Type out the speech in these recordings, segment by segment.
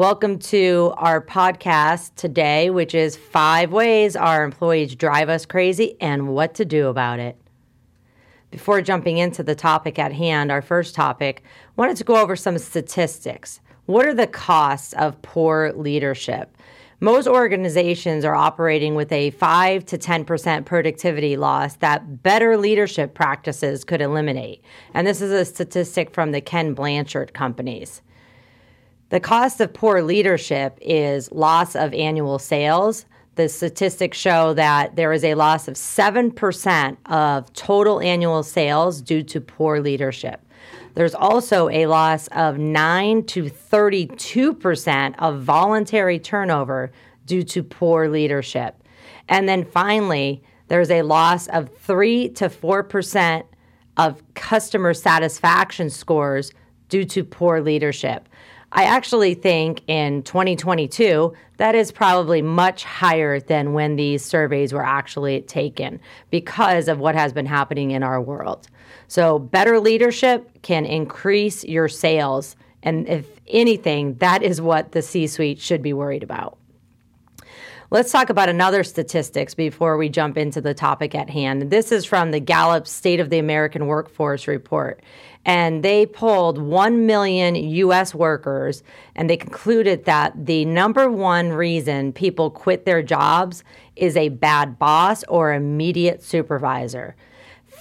Welcome to our podcast today, which is five ways our employees drive us crazy and what to do about it. Before jumping into the topic at hand, our first topic, wanted to go over some statistics. What are the costs of poor leadership? Most organizations are operating with a 5 to 10% productivity loss that better leadership practices could eliminate. And this is a statistic from the Ken Blanchard companies. The cost of poor leadership is loss of annual sales. The statistics show that there is a loss of 7% of total annual sales due to poor leadership. There's also a loss of 9 to 32% of voluntary turnover due to poor leadership. And then finally, there's a loss of 3 to 4% of customer satisfaction scores due to poor leadership. I actually think in 2022, that is probably much higher than when these surveys were actually taken because of what has been happening in our world. So, better leadership can increase your sales. And if anything, that is what the C suite should be worried about. Let's talk about another statistics before we jump into the topic at hand. This is from the Gallup State of the American Workforce report. And they polled 1 million US workers, and they concluded that the number one reason people quit their jobs is a bad boss or immediate supervisor.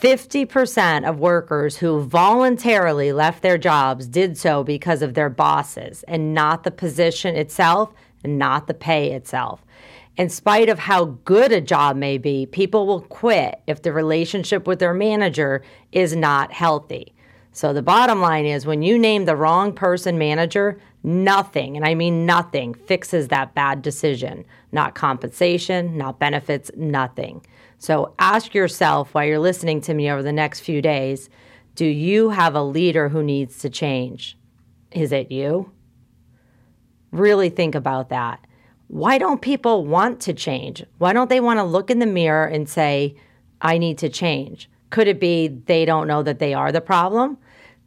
50% of workers who voluntarily left their jobs did so because of their bosses and not the position itself and not the pay itself in spite of how good a job may be, people will quit if the relationship with their manager is not healthy. So the bottom line is when you name the wrong person manager, nothing, and I mean nothing, fixes that bad decision. Not compensation, not benefits, nothing. So ask yourself while you're listening to me over the next few days do you have a leader who needs to change? Is it you? Really think about that why don't people want to change? Why don't they want to look in the mirror and say, I need to change? Could it be they don't know that they are the problem?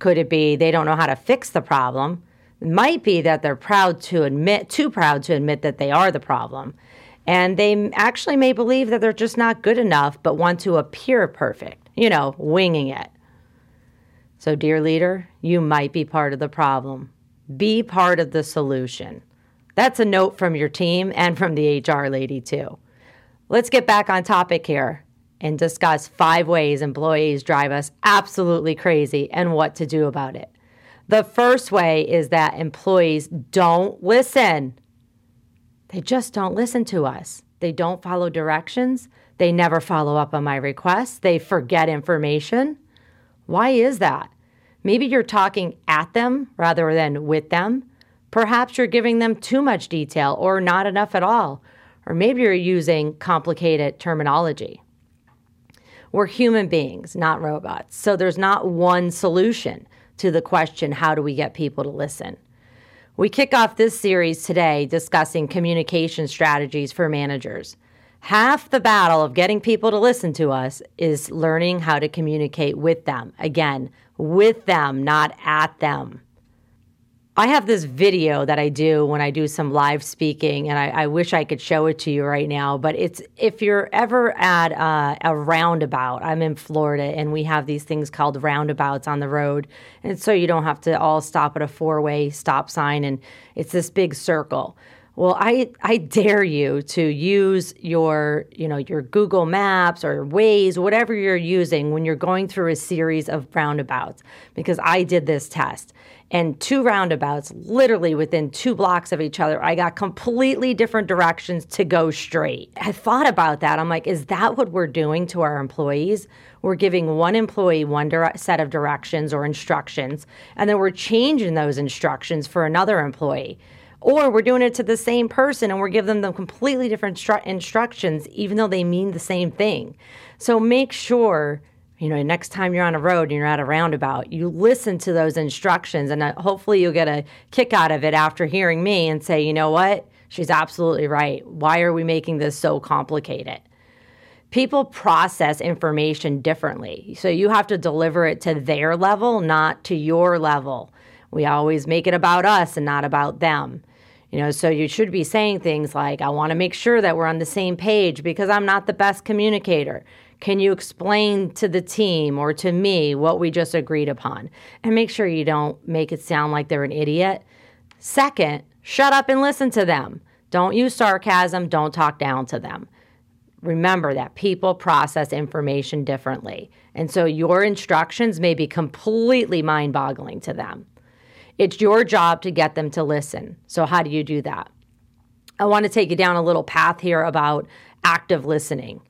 Could it be they don't know how to fix the problem? It might be that they're proud to admit, too proud to admit that they are the problem. And they actually may believe that they're just not good enough, but want to appear perfect, you know, winging it. So, dear leader, you might be part of the problem. Be part of the solution. That's a note from your team and from the HR lady, too. Let's get back on topic here and discuss five ways employees drive us absolutely crazy and what to do about it. The first way is that employees don't listen. They just don't listen to us. They don't follow directions. They never follow up on my requests. They forget information. Why is that? Maybe you're talking at them rather than with them. Perhaps you're giving them too much detail or not enough at all. Or maybe you're using complicated terminology. We're human beings, not robots. So there's not one solution to the question how do we get people to listen? We kick off this series today discussing communication strategies for managers. Half the battle of getting people to listen to us is learning how to communicate with them. Again, with them, not at them. I have this video that I do when I do some live speaking, and I, I wish I could show it to you right now. But it's if you're ever at uh, a roundabout, I'm in Florida, and we have these things called roundabouts on the road, and so you don't have to all stop at a four way stop sign, and it's this big circle. Well, I, I dare you to use your, you know, your Google Maps or Waze, whatever you're using when you're going through a series of roundabouts, because I did this test and two roundabouts, literally within two blocks of each other. I got completely different directions to go straight. I thought about that. I'm like, is that what we're doing to our employees? We're giving one employee one dire- set of directions or instructions, and then we're changing those instructions for another employee. Or we're doing it to the same person and we're giving them completely different stru- instructions, even though they mean the same thing. So make sure you know, next time you're on a road and you're at a roundabout, you listen to those instructions and uh, hopefully you'll get a kick out of it after hearing me and say, you know what? She's absolutely right. Why are we making this so complicated? People process information differently. So you have to deliver it to their level, not to your level. We always make it about us and not about them. You know, so you should be saying things like, I want to make sure that we're on the same page because I'm not the best communicator. Can you explain to the team or to me what we just agreed upon? And make sure you don't make it sound like they're an idiot. Second, shut up and listen to them. Don't use sarcasm, don't talk down to them. Remember that people process information differently. And so your instructions may be completely mind boggling to them. It's your job to get them to listen. So, how do you do that? I want to take you down a little path here about active listening.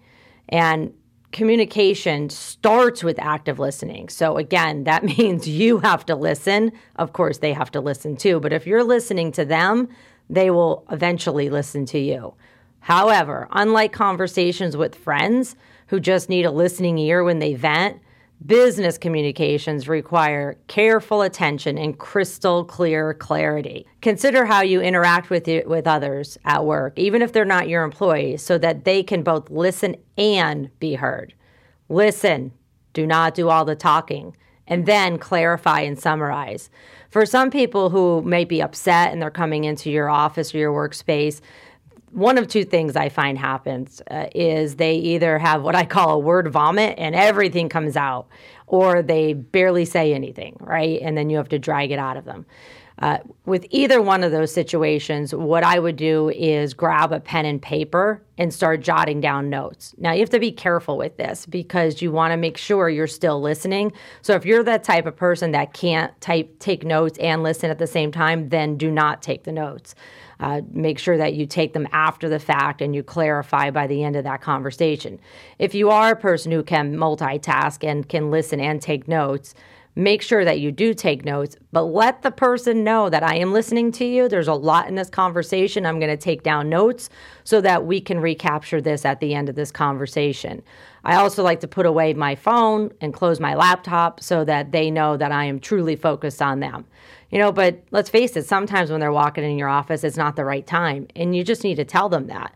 And communication starts with active listening. So, again, that means you have to listen. Of course, they have to listen too. But if you're listening to them, they will eventually listen to you. However, unlike conversations with friends who just need a listening ear when they vent, Business communications require careful attention and crystal clear clarity. Consider how you interact with you, with others at work, even if they're not your employees, so that they can both listen and be heard. Listen, do not do all the talking, and then clarify and summarize. For some people who may be upset and they're coming into your office or your workspace, one of two things I find happens uh, is they either have what I call a word vomit and everything comes out, or they barely say anything, right? And then you have to drag it out of them. Uh, with either one of those situations, what I would do is grab a pen and paper and start jotting down notes. Now, you have to be careful with this because you want to make sure you're still listening. So, if you're that type of person that can't type, take notes and listen at the same time, then do not take the notes. Uh, make sure that you take them after the fact and you clarify by the end of that conversation. If you are a person who can multitask and can listen and take notes, make sure that you do take notes, but let the person know that I am listening to you. There's a lot in this conversation. I'm going to take down notes so that we can recapture this at the end of this conversation. I also like to put away my phone and close my laptop so that they know that I am truly focused on them. You know, but let's face it, sometimes when they're walking in your office, it's not the right time. And you just need to tell them that.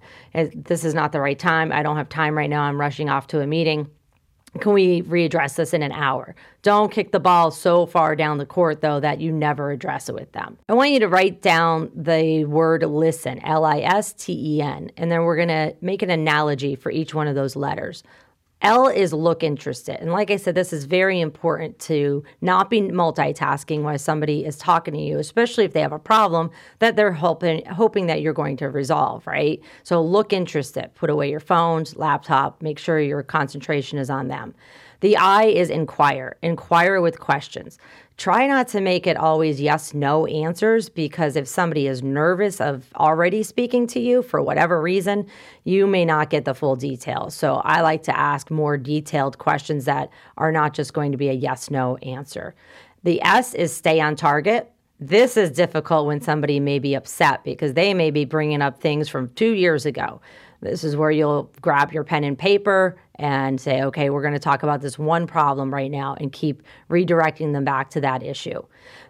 This is not the right time. I don't have time right now. I'm rushing off to a meeting. Can we readdress this in an hour? Don't kick the ball so far down the court, though, that you never address it with them. I want you to write down the word listen, L I S T E N, and then we're going to make an analogy for each one of those letters. L is look interested. And like I said, this is very important to not be multitasking while somebody is talking to you, especially if they have a problem that they're hoping hoping that you're going to resolve, right? So look interested. Put away your phones, laptop, make sure your concentration is on them. The I is inquire. Inquire with questions. Try not to make it always yes, no answers because if somebody is nervous of already speaking to you for whatever reason, you may not get the full details. So I like to ask more detailed questions that are not just going to be a yes, no answer. The S is stay on target. This is difficult when somebody may be upset because they may be bringing up things from two years ago. This is where you'll grab your pen and paper and say, okay, we're going to talk about this one problem right now and keep redirecting them back to that issue.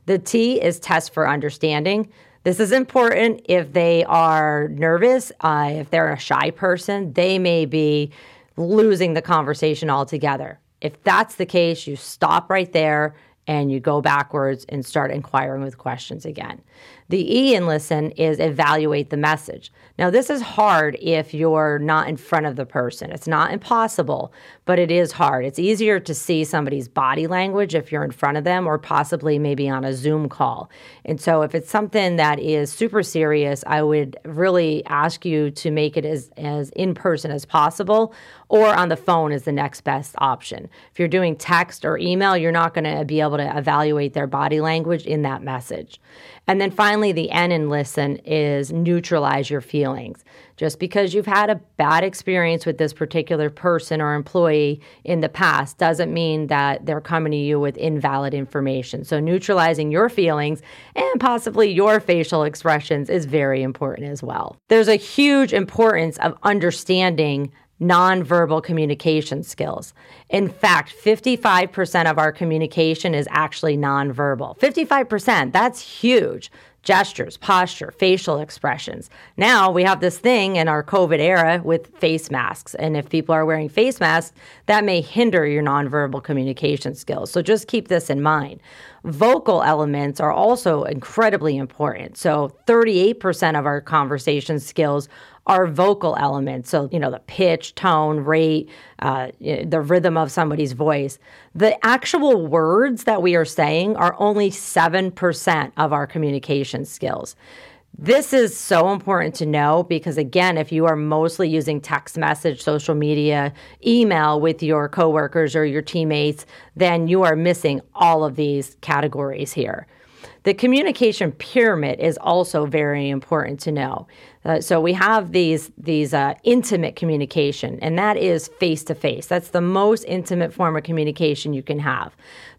The T is test for understanding. This is important if they are nervous, uh, if they're a shy person, they may be losing the conversation altogether. If that's the case, you stop right there and you go backwards and start inquiring with questions again. The E in listen is evaluate the message. Now, this is hard if you're not in front of the person. It's not impossible, but it is hard. It's easier to see somebody's body language if you're in front of them or possibly maybe on a Zoom call. And so, if it's something that is super serious, I would really ask you to make it as, as in person as possible or on the phone is the next best option. If you're doing text or email, you're not going to be able to evaluate their body language in that message. And then finally, the N in listen is neutralize your feelings. Just because you've had a bad experience with this particular person or employee in the past doesn't mean that they're coming to you with invalid information. So, neutralizing your feelings and possibly your facial expressions is very important as well. There's a huge importance of understanding nonverbal communication skills. In fact, 55% of our communication is actually nonverbal. 55%, that's huge gestures, posture, facial expressions. Now we have this thing in our COVID era with face masks. And if people are wearing face masks, that may hinder your nonverbal communication skills. So just keep this in mind. Vocal elements are also incredibly important. So 38% of our conversation skills are vocal elements. So, you know, the pitch, tone, rate, uh, the rhythm of somebody's voice. The actual words that we are saying are only 7% of our communication skills. This is so important to know because, again, if you are mostly using text message, social media, email with your coworkers or your teammates, then you are missing all of these categories here. The communication pyramid is also very important to know. Uh, so we have these these uh, intimate communication, and that is face to face. That's the most intimate form of communication you can have.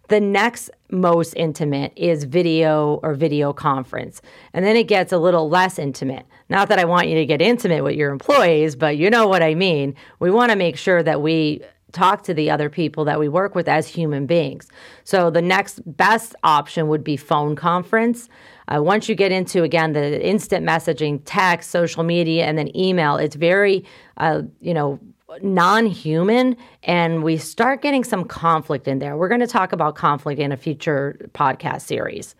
The next most intimate is video or video conference. And then it gets a little less intimate. Not that I want you to get intimate with your employees, but you know what I mean. We want to make sure that we talk to the other people that we work with as human beings. So the next best option would be phone conference. Uh, once you get into again the instant messaging, text, social media, and then email, it's very uh, you know non-human and we start getting some conflict in there. We're going to talk about conflict in a future podcast series.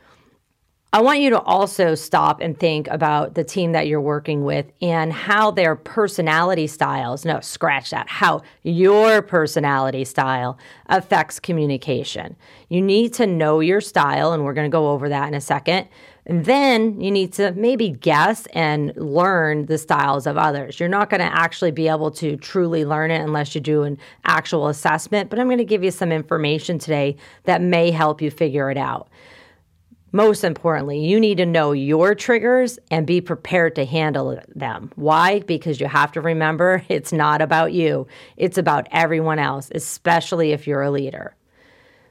I want you to also stop and think about the team that you're working with and how their personality styles, no, scratch that, how your personality style affects communication. You need to know your style, and we're going to go over that in a second. And then you need to maybe guess and learn the styles of others. You're not going to actually be able to truly learn it unless you do an actual assessment, but I'm going to give you some information today that may help you figure it out. Most importantly, you need to know your triggers and be prepared to handle them. Why? Because you have to remember it's not about you, it's about everyone else, especially if you're a leader.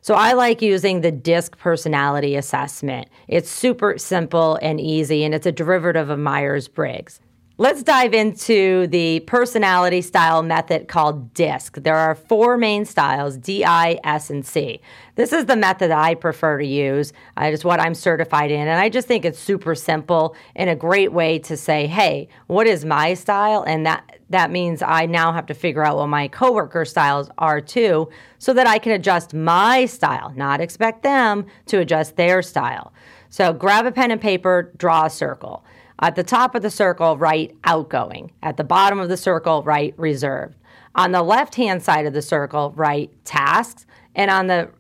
So I like using the DISC personality assessment. It's super simple and easy, and it's a derivative of Myers Briggs. Let's dive into the personality style method called DISC. There are four main styles D, I, S, and C. This is the method I prefer to use. It is what I'm certified in. And I just think it's super simple and a great way to say, hey, what is my style? And that, that means I now have to figure out what my coworker styles are too, so that I can adjust my style, not expect them to adjust their style. So grab a pen and paper, draw a circle. At the top of the circle, write outgoing. At the bottom of the circle, write reserved. On the left hand side of the circle, write tasks. And on the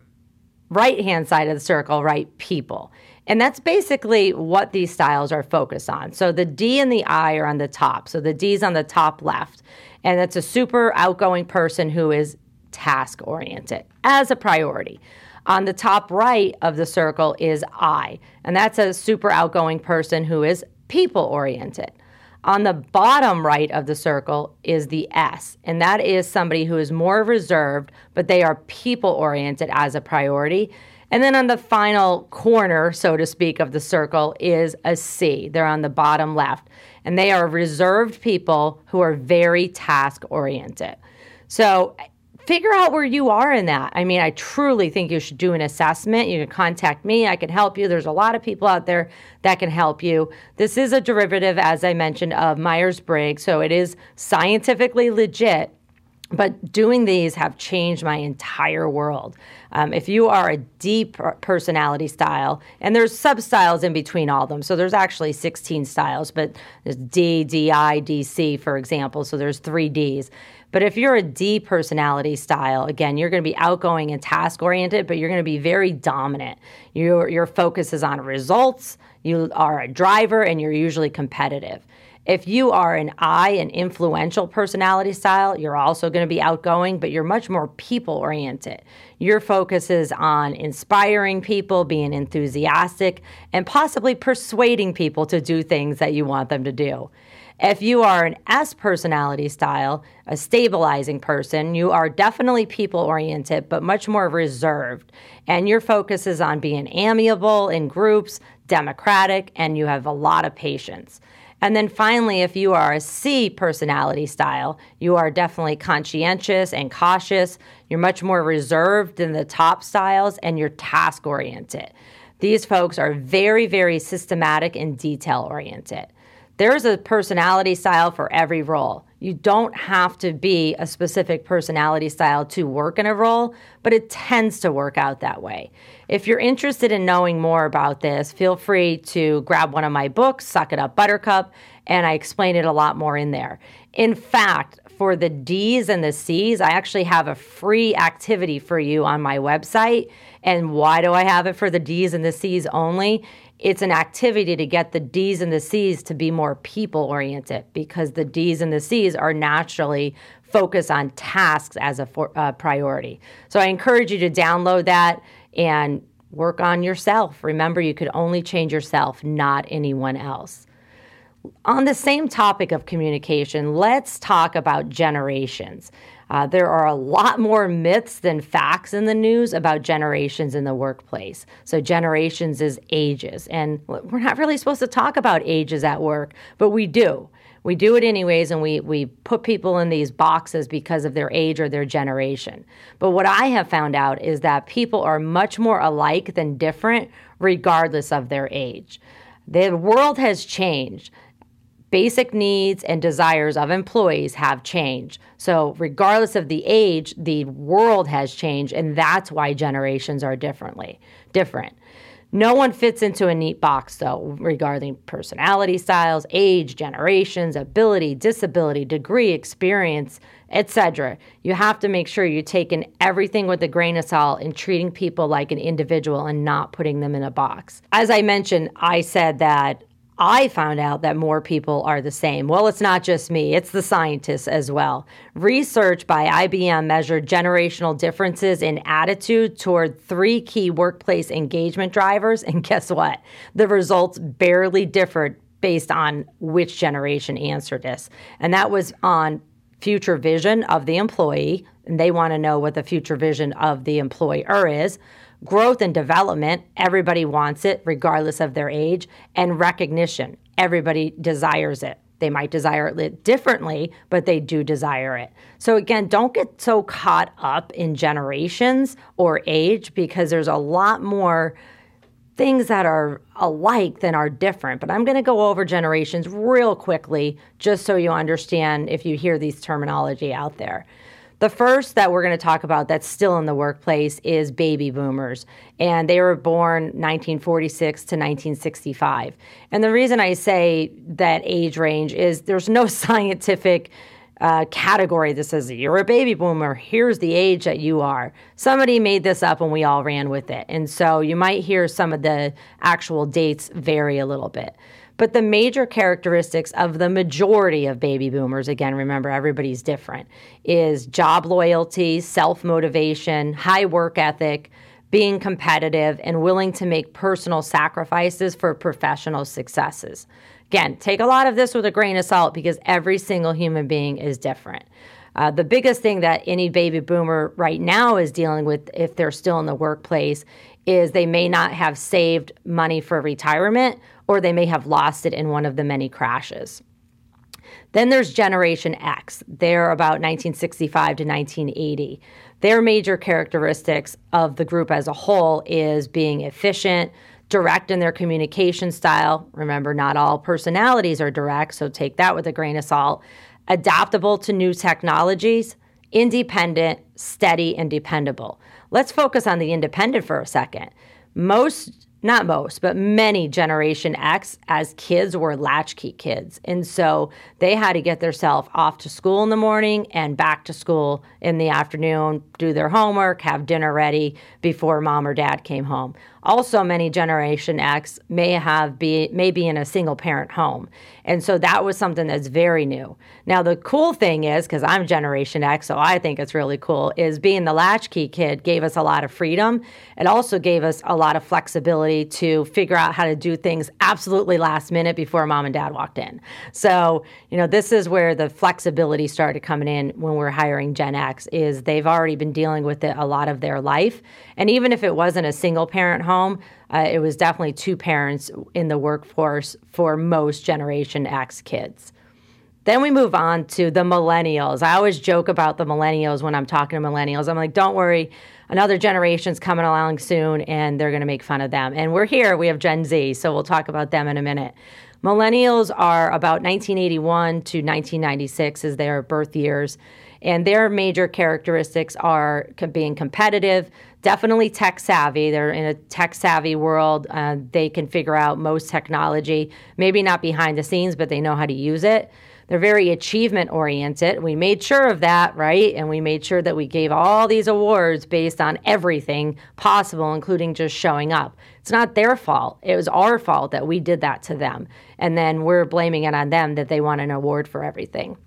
right hand side of the circle, write people. And that's basically what these styles are focused on. So the D and the I are on the top. So the D is on the top left. And that's a super outgoing person who is task oriented as a priority. On the top right of the circle is I, and that's a super outgoing person who is people oriented. On the bottom right of the circle is the S, and that is somebody who is more reserved, but they are people oriented as a priority. And then on the final corner, so to speak, of the circle is a C. They're on the bottom left, and they are reserved people who are very task oriented. So figure out where you are in that. I mean, I truly think you should do an assessment. You can contact me, I can help you. There's a lot of people out there that can help you. This is a derivative, as I mentioned, of Myers Briggs, so it is scientifically legit. But doing these have changed my entire world. Um, if you are a deep personality style, and there's sub styles in between all of them, so there's actually 16 styles, but there's D, D, I, D, C, for example, so there's three Ds. But if you're a D personality style, again, you're going to be outgoing and task oriented, but you're going to be very dominant. Your, your focus is on results. You are a driver and you're usually competitive. If you are an I, an influential personality style, you're also going to be outgoing, but you're much more people oriented. Your focus is on inspiring people, being enthusiastic, and possibly persuading people to do things that you want them to do. If you are an S personality style, a stabilizing person, you are definitely people oriented, but much more reserved. And your focus is on being amiable in groups, democratic, and you have a lot of patience. And then finally, if you are a C personality style, you are definitely conscientious and cautious. You're much more reserved than the top styles, and you're task oriented. These folks are very, very systematic and detail oriented. There's a personality style for every role. You don't have to be a specific personality style to work in a role, but it tends to work out that way. If you're interested in knowing more about this, feel free to grab one of my books, Suck It Up Buttercup, and I explain it a lot more in there. In fact, for the D's and the C's, I actually have a free activity for you on my website. And why do I have it for the D's and the C's only? It's an activity to get the D's and the C's to be more people oriented because the D's and the C's are naturally focused on tasks as a for, uh, priority. So I encourage you to download that and work on yourself. Remember, you could only change yourself, not anyone else. On the same topic of communication, let's talk about generations. Uh, there are a lot more myths than facts in the news about generations in the workplace. So, generations is ages. And we're not really supposed to talk about ages at work, but we do we do it anyways and we, we put people in these boxes because of their age or their generation. But what I have found out is that people are much more alike than different, regardless of their age. The world has changed. Basic needs and desires of employees have changed. So, regardless of the age, the world has changed, and that's why generations are differently different. No one fits into a neat box, though, regarding personality styles, age, generations, ability, disability, degree, experience, etc. You have to make sure you're taking everything with a grain of salt and treating people like an individual and not putting them in a box. As I mentioned, I said that I found out that more people are the same. Well, it's not just me, it's the scientists as well. Research by IBM measured generational differences in attitude toward three key workplace engagement drivers, and guess what? The results barely differed based on which generation answered this. And that was on future vision of the employee, and they want to know what the future vision of the employer is growth and development, everybody wants it, regardless of their age, and recognition, everybody desires it. They might desire it differently, but they do desire it. So, again, don't get so caught up in generations or age because there's a lot more things that are alike than are different. But I'm going to go over generations real quickly just so you understand if you hear these terminology out there. The first that we're going to talk about that's still in the workplace is baby boomers. And they were born 1946 to 1965. And the reason I say that age range is there's no scientific uh, category that says you're a baby boomer. Here's the age that you are. Somebody made this up and we all ran with it. And so you might hear some of the actual dates vary a little bit. But the major characteristics of the majority of baby boomers, again, remember everybody's different, is job loyalty, self motivation, high work ethic, being competitive, and willing to make personal sacrifices for professional successes. Again, take a lot of this with a grain of salt because every single human being is different. Uh, the biggest thing that any baby boomer right now is dealing with, if they're still in the workplace, is they may not have saved money for retirement or they may have lost it in one of the many crashes. Then there's Generation X. They're about 1965 to 1980. Their major characteristics of the group as a whole is being efficient, direct in their communication style. Remember, not all personalities are direct, so take that with a grain of salt. Adaptable to new technologies, independent, steady, and dependable. Let's focus on the independent for a second. Most not most, but many Generation X as kids were latchkey kids. And so they had to get themselves off to school in the morning and back to school in the afternoon, do their homework, have dinner ready before mom or dad came home. Also, many Generation X may have be may be in a single parent home. And so that was something that's very new. Now, the cool thing is, because I'm Generation X, so I think it's really cool, is being the latchkey kid gave us a lot of freedom. It also gave us a lot of flexibility to figure out how to do things absolutely last minute before mom and dad walked in. So, you know, this is where the flexibility started coming in when we're hiring Gen X, is they've already been dealing with it a lot of their life. And even if it wasn't a single parent home, uh, it was definitely two parents in the workforce for most Generation X kids. Then we move on to the millennials. I always joke about the millennials when I'm talking to millennials. I'm like, don't worry, another generation's coming along soon and they're going to make fun of them. And we're here, we have Gen Z, so we'll talk about them in a minute. Millennials are about 1981 to 1996 as their birth years. And their major characteristics are being competitive, definitely tech savvy. They're in a tech savvy world. Uh, they can figure out most technology, maybe not behind the scenes, but they know how to use it. They're very achievement oriented. We made sure of that, right? And we made sure that we gave all these awards based on everything possible, including just showing up. It's not their fault. It was our fault that we did that to them. And then we're blaming it on them that they want an award for everything.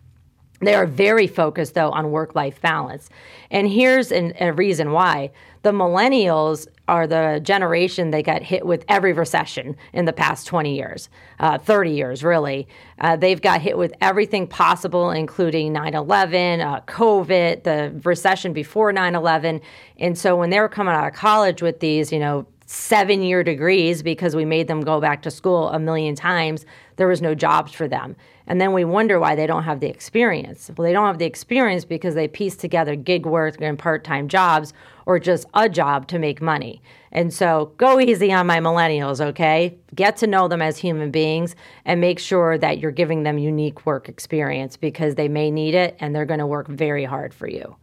They are very focused, though, on work life balance. And here's an, a reason why. The millennials are the generation that got hit with every recession in the past 20 years, uh, 30 years, really. Uh, they've got hit with everything possible, including 9 11, uh, COVID, the recession before 9 11. And so when they were coming out of college with these, you know, seven year degrees because we made them go back to school a million times, there was no jobs for them. And then we wonder why they don't have the experience. Well, they don't have the experience because they piece together gig work and part time jobs or just a job to make money. And so go easy on my millennials, okay? Get to know them as human beings and make sure that you're giving them unique work experience because they may need it and they're going to work very hard for you.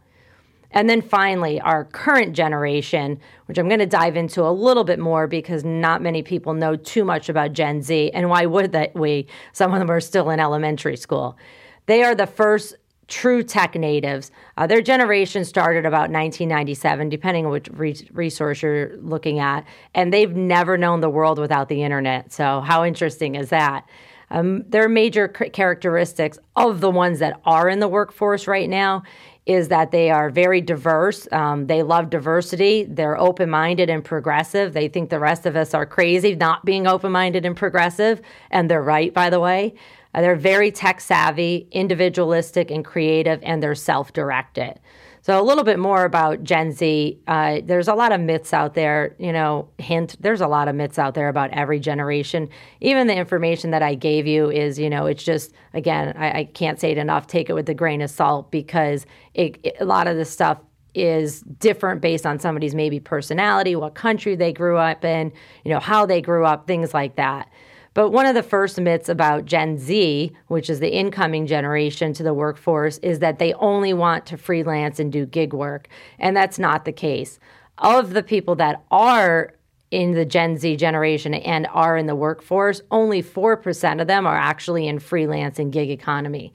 And then finally, our current generation, which I'm going to dive into a little bit more because not many people know too much about Gen Z. And why would that we? Some of them are still in elementary school. They are the first true tech natives. Uh, their generation started about 1997, depending on which re- resource you're looking at. And they've never known the world without the internet. So, how interesting is that? Um, their major characteristics of the ones that are in the workforce right now is that they are very diverse. Um, they love diversity. They're open minded and progressive. They think the rest of us are crazy not being open minded and progressive. And they're right, by the way. Uh, they're very tech savvy, individualistic, and creative, and they're self directed. So, a little bit more about Gen Z. Uh, there's a lot of myths out there. You know, hint, there's a lot of myths out there about every generation. Even the information that I gave you is, you know, it's just, again, I, I can't say it enough. Take it with a grain of salt because it, it, a lot of this stuff is different based on somebody's maybe personality, what country they grew up in, you know, how they grew up, things like that. But one of the first myths about Gen Z, which is the incoming generation to the workforce, is that they only want to freelance and do gig work. And that's not the case. Of the people that are in the Gen Z generation and are in the workforce, only 4% of them are actually in freelance and gig economy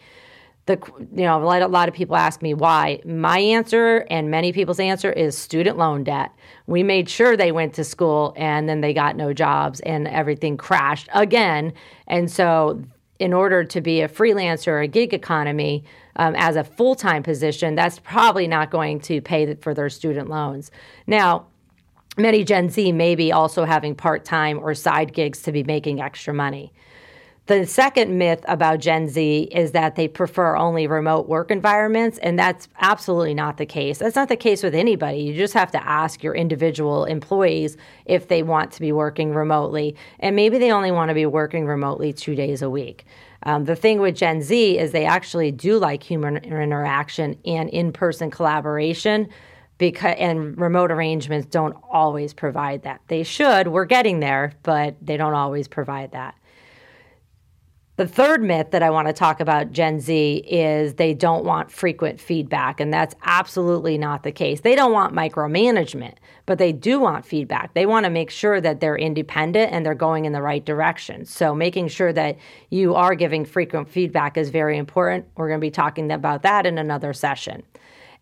the you know a lot of people ask me why. My answer and many people's answer is student loan debt. We made sure they went to school and then they got no jobs and everything crashed again. And so in order to be a freelancer or a gig economy um, as a full-time position that's probably not going to pay for their student loans. Now many gen z may be also having part-time or side gigs to be making extra money the second myth about Gen Z is that they prefer only remote work environments, and that's absolutely not the case. That's not the case with anybody. You just have to ask your individual employees if they want to be working remotely, and maybe they only want to be working remotely two days a week. Um, the thing with Gen Z is they actually do like human interaction and in person collaboration because and remote arrangements don't always provide that. They should. We're getting there, but they don't always provide that. The third myth that I want to talk about Gen Z is they don't want frequent feedback, and that's absolutely not the case. They don't want micromanagement, but they do want feedback. They want to make sure that they're independent and they're going in the right direction. So, making sure that you are giving frequent feedback is very important. We're going to be talking about that in another session.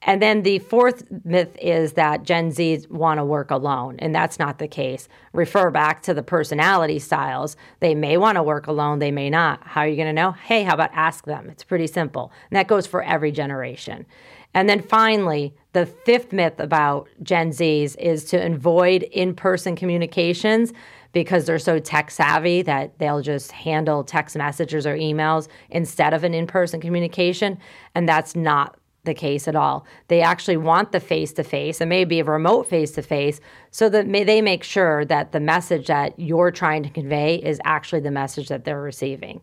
And then the fourth myth is that Gen Zs want to work alone, and that's not the case. Refer back to the personality styles. They may want to work alone, they may not. How are you going to know? Hey, how about ask them? It's pretty simple. And that goes for every generation. And then finally, the fifth myth about Gen Zs is to avoid in person communications because they're so tech savvy that they'll just handle text messages or emails instead of an in person communication. And that's not the case at all. They actually want the face to face and maybe a remote face to face so that they make sure that the message that you're trying to convey is actually the message that they're receiving.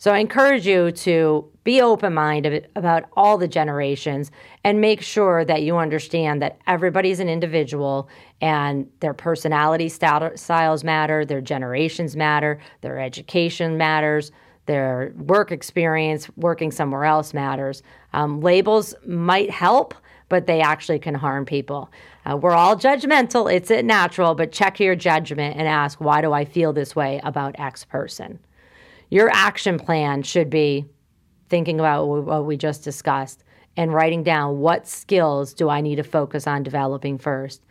So I encourage you to be open minded about all the generations and make sure that you understand that everybody's an individual and their personality styles matter, their generations matter, their education matters, their work experience working somewhere else matters. Um, labels might help, but they actually can harm people. Uh, we're all judgmental, it's natural, but check your judgment and ask, why do I feel this way about X person? Your action plan should be thinking about what we just discussed and writing down what skills do I need to focus on developing first?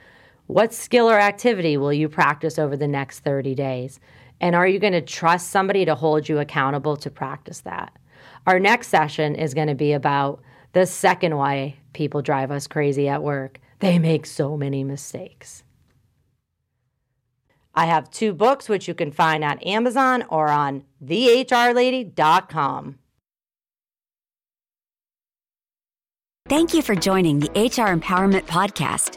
What skill or activity will you practice over the next 30 days? And are you going to trust somebody to hold you accountable to practice that? Our next session is going to be about the second why people drive us crazy at work. They make so many mistakes. I have two books which you can find on Amazon or on thehrlady.com. Thank you for joining the HR Empowerment Podcast,